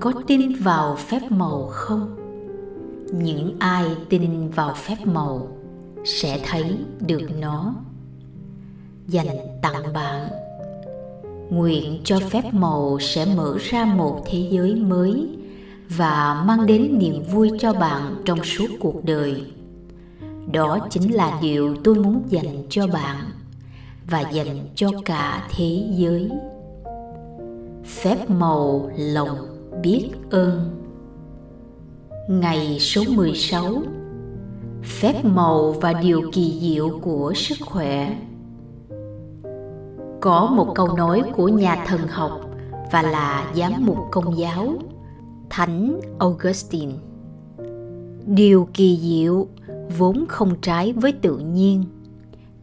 có tin vào phép màu không? Những ai tin vào phép màu sẽ thấy được nó. Dành tặng bạn. Nguyện cho phép màu sẽ mở ra một thế giới mới và mang đến niềm vui cho bạn trong suốt cuộc đời. Đó chính là điều tôi muốn dành cho bạn và dành cho cả thế giới. Phép màu lòng biết ơn. Ngày số 16 Phép màu và điều kỳ diệu của sức khỏe. Có một câu nói của nhà thần học và là giám mục công giáo, Thánh Augustine. Điều kỳ diệu vốn không trái với tự nhiên,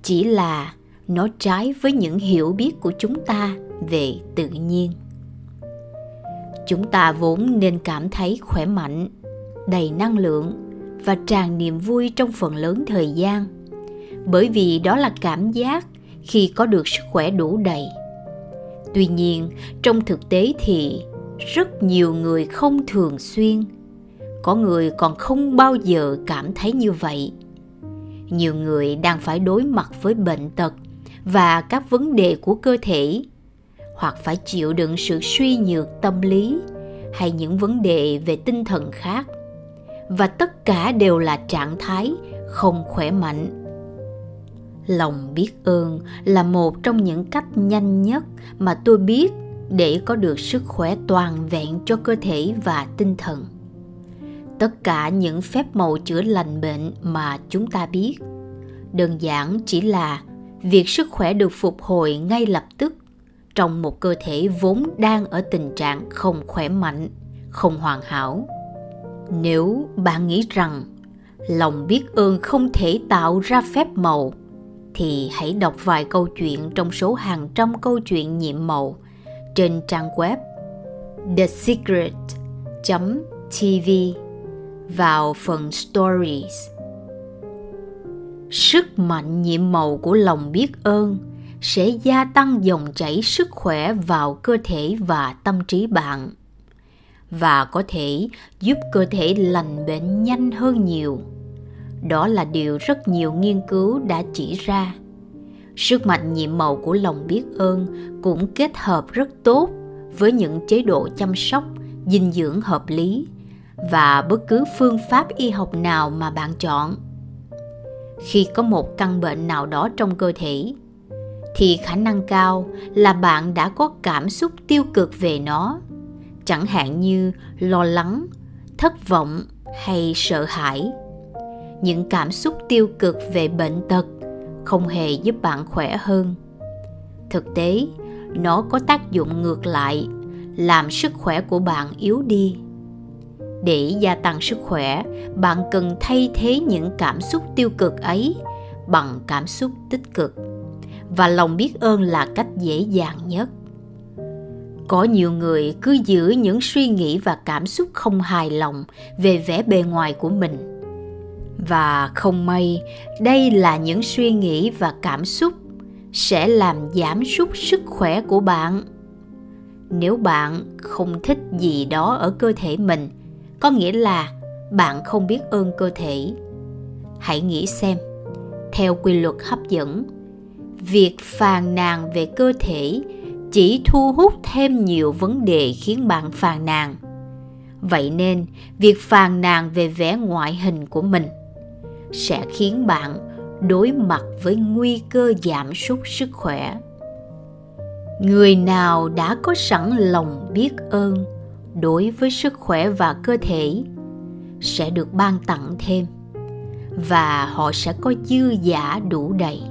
Chỉ là nó trái với những hiểu biết của chúng ta về tự nhiên chúng ta vốn nên cảm thấy khỏe mạnh, đầy năng lượng và tràn niềm vui trong phần lớn thời gian. Bởi vì đó là cảm giác khi có được sức khỏe đủ đầy. Tuy nhiên, trong thực tế thì rất nhiều người không thường xuyên, có người còn không bao giờ cảm thấy như vậy. Nhiều người đang phải đối mặt với bệnh tật và các vấn đề của cơ thể hoặc phải chịu đựng sự suy nhược tâm lý hay những vấn đề về tinh thần khác. Và tất cả đều là trạng thái không khỏe mạnh. Lòng biết ơn là một trong những cách nhanh nhất mà tôi biết để có được sức khỏe toàn vẹn cho cơ thể và tinh thần. Tất cả những phép màu chữa lành bệnh mà chúng ta biết. Đơn giản chỉ là việc sức khỏe được phục hồi ngay lập tức trong một cơ thể vốn đang ở tình trạng không khỏe mạnh, không hoàn hảo. Nếu bạn nghĩ rằng lòng biết ơn không thể tạo ra phép màu, thì hãy đọc vài câu chuyện trong số hàng trăm câu chuyện nhiệm màu trên trang web thesecret.tv vào phần stories. Sức mạnh nhiệm màu của lòng biết ơn sẽ gia tăng dòng chảy sức khỏe vào cơ thể và tâm trí bạn, và có thể giúp cơ thể lành bệnh nhanh hơn nhiều. Đó là điều rất nhiều nghiên cứu đã chỉ ra. Sức mạnh nhiệm màu của lòng biết ơn cũng kết hợp rất tốt với những chế độ chăm sóc, dinh dưỡng hợp lý và bất cứ phương pháp y học nào mà bạn chọn. Khi có một căn bệnh nào đó trong cơ thể thì khả năng cao là bạn đã có cảm xúc tiêu cực về nó. Chẳng hạn như lo lắng, thất vọng hay sợ hãi. Những cảm xúc tiêu cực về bệnh tật không hề giúp bạn khỏe hơn. Thực tế, nó có tác dụng ngược lại, làm sức khỏe của bạn yếu đi. Để gia tăng sức khỏe, bạn cần thay thế những cảm xúc tiêu cực ấy bằng cảm xúc tích cực và lòng biết ơn là cách dễ dàng nhất. Có nhiều người cứ giữ những suy nghĩ và cảm xúc không hài lòng về vẻ bề ngoài của mình. Và không may, đây là những suy nghĩ và cảm xúc sẽ làm giảm sút sức khỏe của bạn. Nếu bạn không thích gì đó ở cơ thể mình, có nghĩa là bạn không biết ơn cơ thể. Hãy nghĩ xem, theo quy luật hấp dẫn việc phàn nàn về cơ thể chỉ thu hút thêm nhiều vấn đề khiến bạn phàn nàn. Vậy nên, việc phàn nàn về vẻ ngoại hình của mình sẽ khiến bạn đối mặt với nguy cơ giảm sút sức khỏe. Người nào đã có sẵn lòng biết ơn đối với sức khỏe và cơ thể sẽ được ban tặng thêm và họ sẽ có dư giả đủ đầy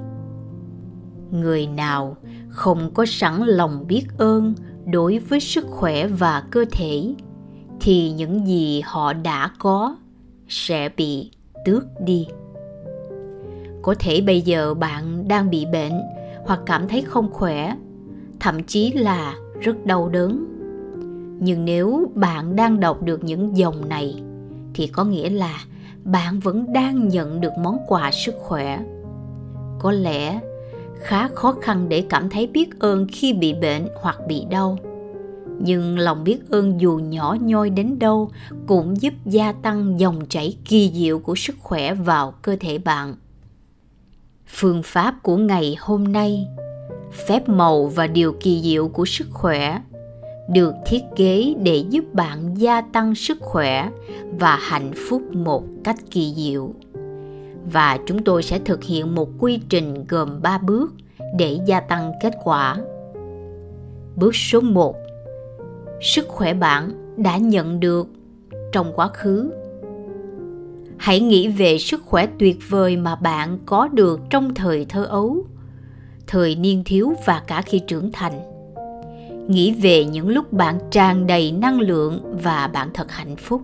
người nào không có sẵn lòng biết ơn đối với sức khỏe và cơ thể, thì những gì họ đã có sẽ bị tước đi. Có thể bây giờ bạn đang bị bệnh hoặc cảm thấy không khỏe, thậm chí là rất đau đớn. Nhưng nếu bạn đang đọc được những dòng này, thì có nghĩa là bạn vẫn đang nhận được món quà sức khỏe. Có lẽ khá khó khăn để cảm thấy biết ơn khi bị bệnh hoặc bị đau. Nhưng lòng biết ơn dù nhỏ nhoi đến đâu cũng giúp gia tăng dòng chảy kỳ diệu của sức khỏe vào cơ thể bạn. Phương pháp của ngày hôm nay, phép màu và điều kỳ diệu của sức khỏe được thiết kế để giúp bạn gia tăng sức khỏe và hạnh phúc một cách kỳ diệu và chúng tôi sẽ thực hiện một quy trình gồm 3 bước để gia tăng kết quả. Bước số 1. Sức khỏe bạn đã nhận được trong quá khứ. Hãy nghĩ về sức khỏe tuyệt vời mà bạn có được trong thời thơ ấu, thời niên thiếu và cả khi trưởng thành. Nghĩ về những lúc bạn tràn đầy năng lượng và bạn thật hạnh phúc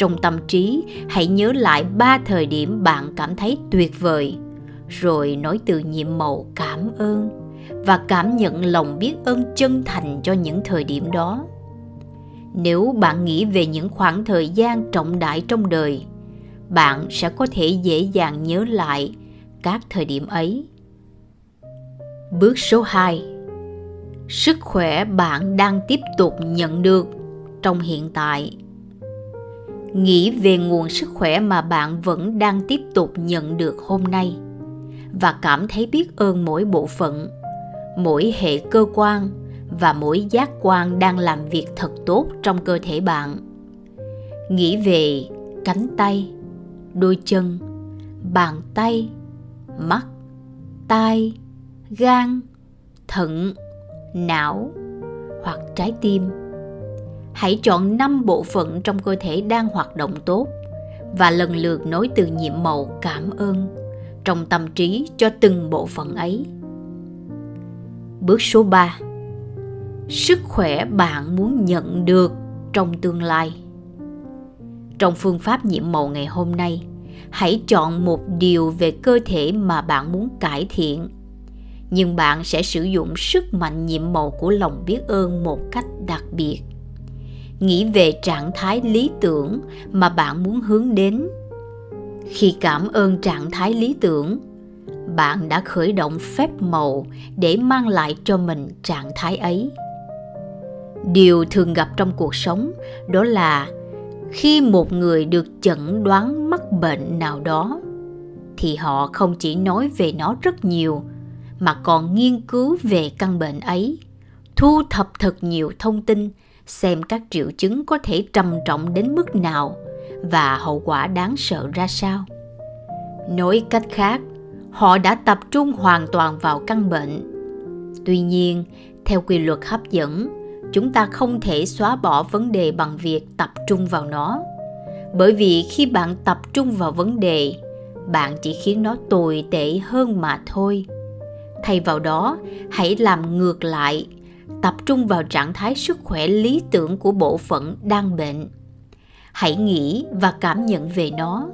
trong tâm trí, hãy nhớ lại ba thời điểm bạn cảm thấy tuyệt vời, rồi nói từ nhiệm màu cảm ơn và cảm nhận lòng biết ơn chân thành cho những thời điểm đó. Nếu bạn nghĩ về những khoảng thời gian trọng đại trong đời, bạn sẽ có thể dễ dàng nhớ lại các thời điểm ấy. Bước số 2 sức khỏe bạn đang tiếp tục nhận được trong hiện tại nghĩ về nguồn sức khỏe mà bạn vẫn đang tiếp tục nhận được hôm nay. Và cảm thấy biết ơn mỗi bộ phận, mỗi hệ cơ quan và mỗi giác quan đang làm việc thật tốt trong cơ thể bạn. Nghĩ về cánh tay, đôi chân, bàn tay, mắt, tai, gan, thận, não hoặc trái tim hãy chọn 5 bộ phận trong cơ thể đang hoạt động tốt và lần lượt nối từ nhiệm màu cảm ơn trong tâm trí cho từng bộ phận ấy. Bước số 3. Sức khỏe bạn muốn nhận được trong tương lai. Trong phương pháp nhiệm màu ngày hôm nay, hãy chọn một điều về cơ thể mà bạn muốn cải thiện nhưng bạn sẽ sử dụng sức mạnh nhiệm màu của lòng biết ơn một cách đặc biệt nghĩ về trạng thái lý tưởng mà bạn muốn hướng đến. Khi cảm ơn trạng thái lý tưởng, bạn đã khởi động phép màu để mang lại cho mình trạng thái ấy. Điều thường gặp trong cuộc sống đó là khi một người được chẩn đoán mắc bệnh nào đó, thì họ không chỉ nói về nó rất nhiều, mà còn nghiên cứu về căn bệnh ấy, thu thập thật nhiều thông tin xem các triệu chứng có thể trầm trọng đến mức nào và hậu quả đáng sợ ra sao. Nói cách khác, họ đã tập trung hoàn toàn vào căn bệnh. Tuy nhiên, theo quy luật hấp dẫn, chúng ta không thể xóa bỏ vấn đề bằng việc tập trung vào nó. Bởi vì khi bạn tập trung vào vấn đề, bạn chỉ khiến nó tồi tệ hơn mà thôi. Thay vào đó, hãy làm ngược lại tập trung vào trạng thái sức khỏe lý tưởng của bộ phận đang bệnh. Hãy nghĩ và cảm nhận về nó.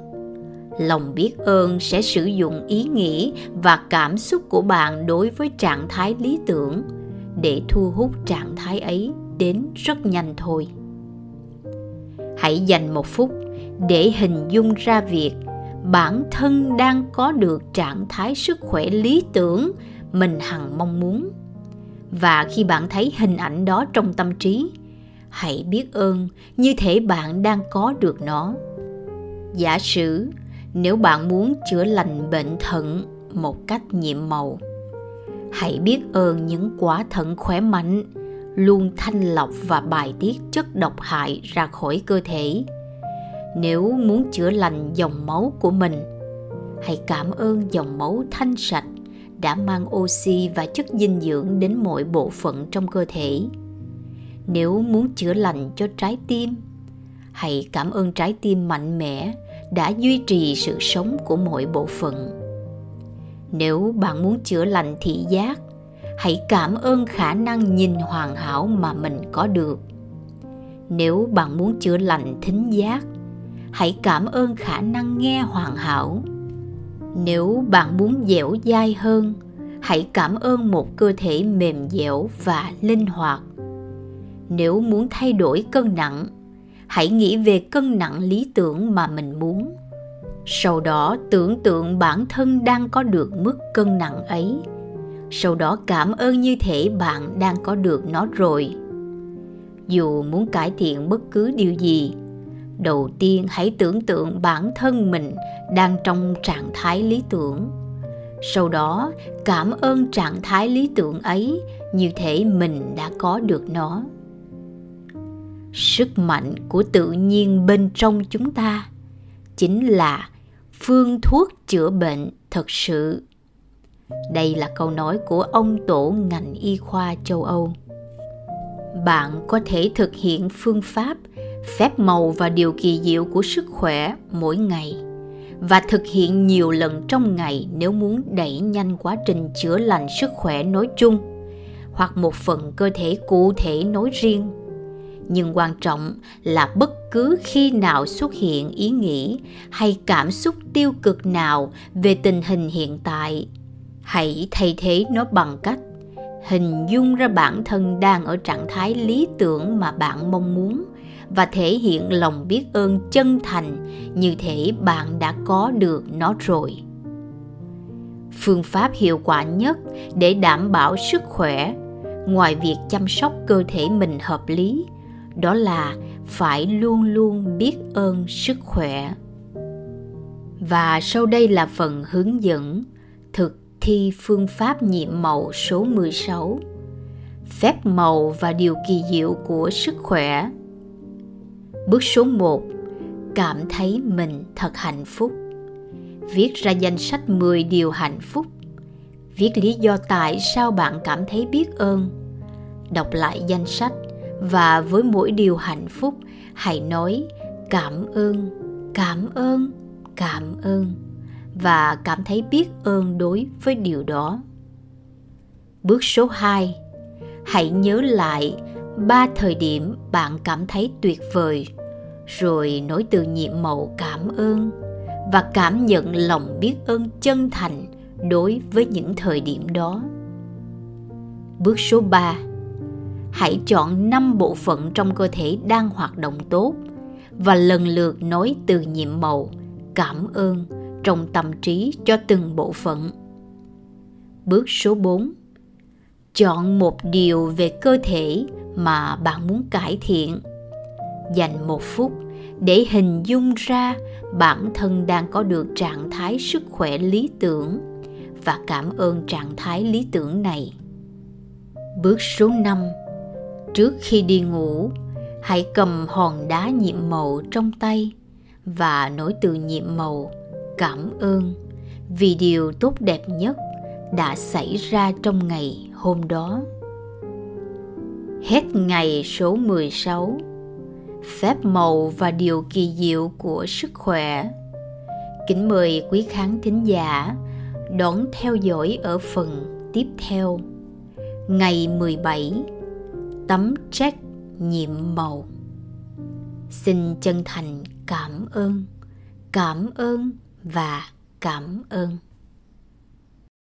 Lòng biết ơn sẽ sử dụng ý nghĩ và cảm xúc của bạn đối với trạng thái lý tưởng để thu hút trạng thái ấy đến rất nhanh thôi. Hãy dành một phút để hình dung ra việc bản thân đang có được trạng thái sức khỏe lý tưởng mình hằng mong muốn và khi bạn thấy hình ảnh đó trong tâm trí, hãy biết ơn như thể bạn đang có được nó. Giả sử, nếu bạn muốn chữa lành bệnh thận một cách nhiệm màu, hãy biết ơn những quả thận khỏe mạnh, luôn thanh lọc và bài tiết chất độc hại ra khỏi cơ thể. Nếu muốn chữa lành dòng máu của mình, hãy cảm ơn dòng máu thanh sạch đã mang oxy và chất dinh dưỡng đến mọi bộ phận trong cơ thể. Nếu muốn chữa lành cho trái tim, hãy cảm ơn trái tim mạnh mẽ đã duy trì sự sống của mọi bộ phận. Nếu bạn muốn chữa lành thị giác, hãy cảm ơn khả năng nhìn hoàn hảo mà mình có được. Nếu bạn muốn chữa lành thính giác, hãy cảm ơn khả năng nghe hoàn hảo nếu bạn muốn dẻo dai hơn, hãy cảm ơn một cơ thể mềm dẻo và linh hoạt. Nếu muốn thay đổi cân nặng, hãy nghĩ về cân nặng lý tưởng mà mình muốn. Sau đó tưởng tượng bản thân đang có được mức cân nặng ấy. Sau đó cảm ơn như thể bạn đang có được nó rồi. Dù muốn cải thiện bất cứ điều gì đầu tiên hãy tưởng tượng bản thân mình đang trong trạng thái lý tưởng. Sau đó, cảm ơn trạng thái lý tưởng ấy như thể mình đã có được nó. Sức mạnh của tự nhiên bên trong chúng ta chính là phương thuốc chữa bệnh thật sự. Đây là câu nói của ông tổ ngành y khoa châu âu. Bạn có thể thực hiện phương pháp phép màu và điều kỳ diệu của sức khỏe mỗi ngày, và thực hiện nhiều lần trong ngày nếu muốn đẩy nhanh quá trình chữa lành sức khỏe nói chung, hoặc một phần cơ thể cụ thể nói riêng. Nhưng quan trọng là bất cứ khi nào xuất hiện ý nghĩ hay cảm xúc tiêu cực nào về tình hình hiện tại, hãy thay thế nó bằng cách hình dung ra bản thân đang ở trạng thái lý tưởng mà bạn mong muốn và thể hiện lòng biết ơn chân thành như thể bạn đã có được nó rồi. Phương pháp hiệu quả nhất để đảm bảo sức khỏe ngoài việc chăm sóc cơ thể mình hợp lý, đó là phải luôn luôn biết ơn sức khỏe. Và sau đây là phần hướng dẫn thực thi phương pháp nhiệm màu số 16 phép màu và điều kỳ diệu của sức khỏe. Bước số 1 Cảm thấy mình thật hạnh phúc. Viết ra danh sách 10 điều hạnh phúc. Viết lý do tại sao bạn cảm thấy biết ơn. Đọc lại danh sách và với mỗi điều hạnh phúc hãy nói cảm ơn, cảm ơn, cảm ơn và cảm thấy biết ơn đối với điều đó. Bước số 2 Hãy nhớ lại ba thời điểm bạn cảm thấy tuyệt vời, rồi nối từ nhiệm màu cảm ơn và cảm nhận lòng biết ơn chân thành đối với những thời điểm đó. Bước số 3. Hãy chọn 5 bộ phận trong cơ thể đang hoạt động tốt và lần lượt nói từ nhiệm màu, cảm ơn trong tâm trí cho từng bộ phận. Bước số 4. Chọn một điều về cơ thể mà bạn muốn cải thiện dành một phút để hình dung ra bản thân đang có được trạng thái sức khỏe lý tưởng và cảm ơn trạng thái lý tưởng này. Bước số 5. Trước khi đi ngủ, hãy cầm hòn đá nhiệm màu trong tay và nối từ nhiệm màu cảm ơn vì điều tốt đẹp nhất đã xảy ra trong ngày hôm đó. Hết ngày số 16 phép màu và điều kỳ diệu của sức khỏe. Kính mời quý khán thính giả đón theo dõi ở phần tiếp theo. Ngày 17 Tấm trách nhiệm màu Xin chân thành cảm ơn, cảm ơn và cảm ơn.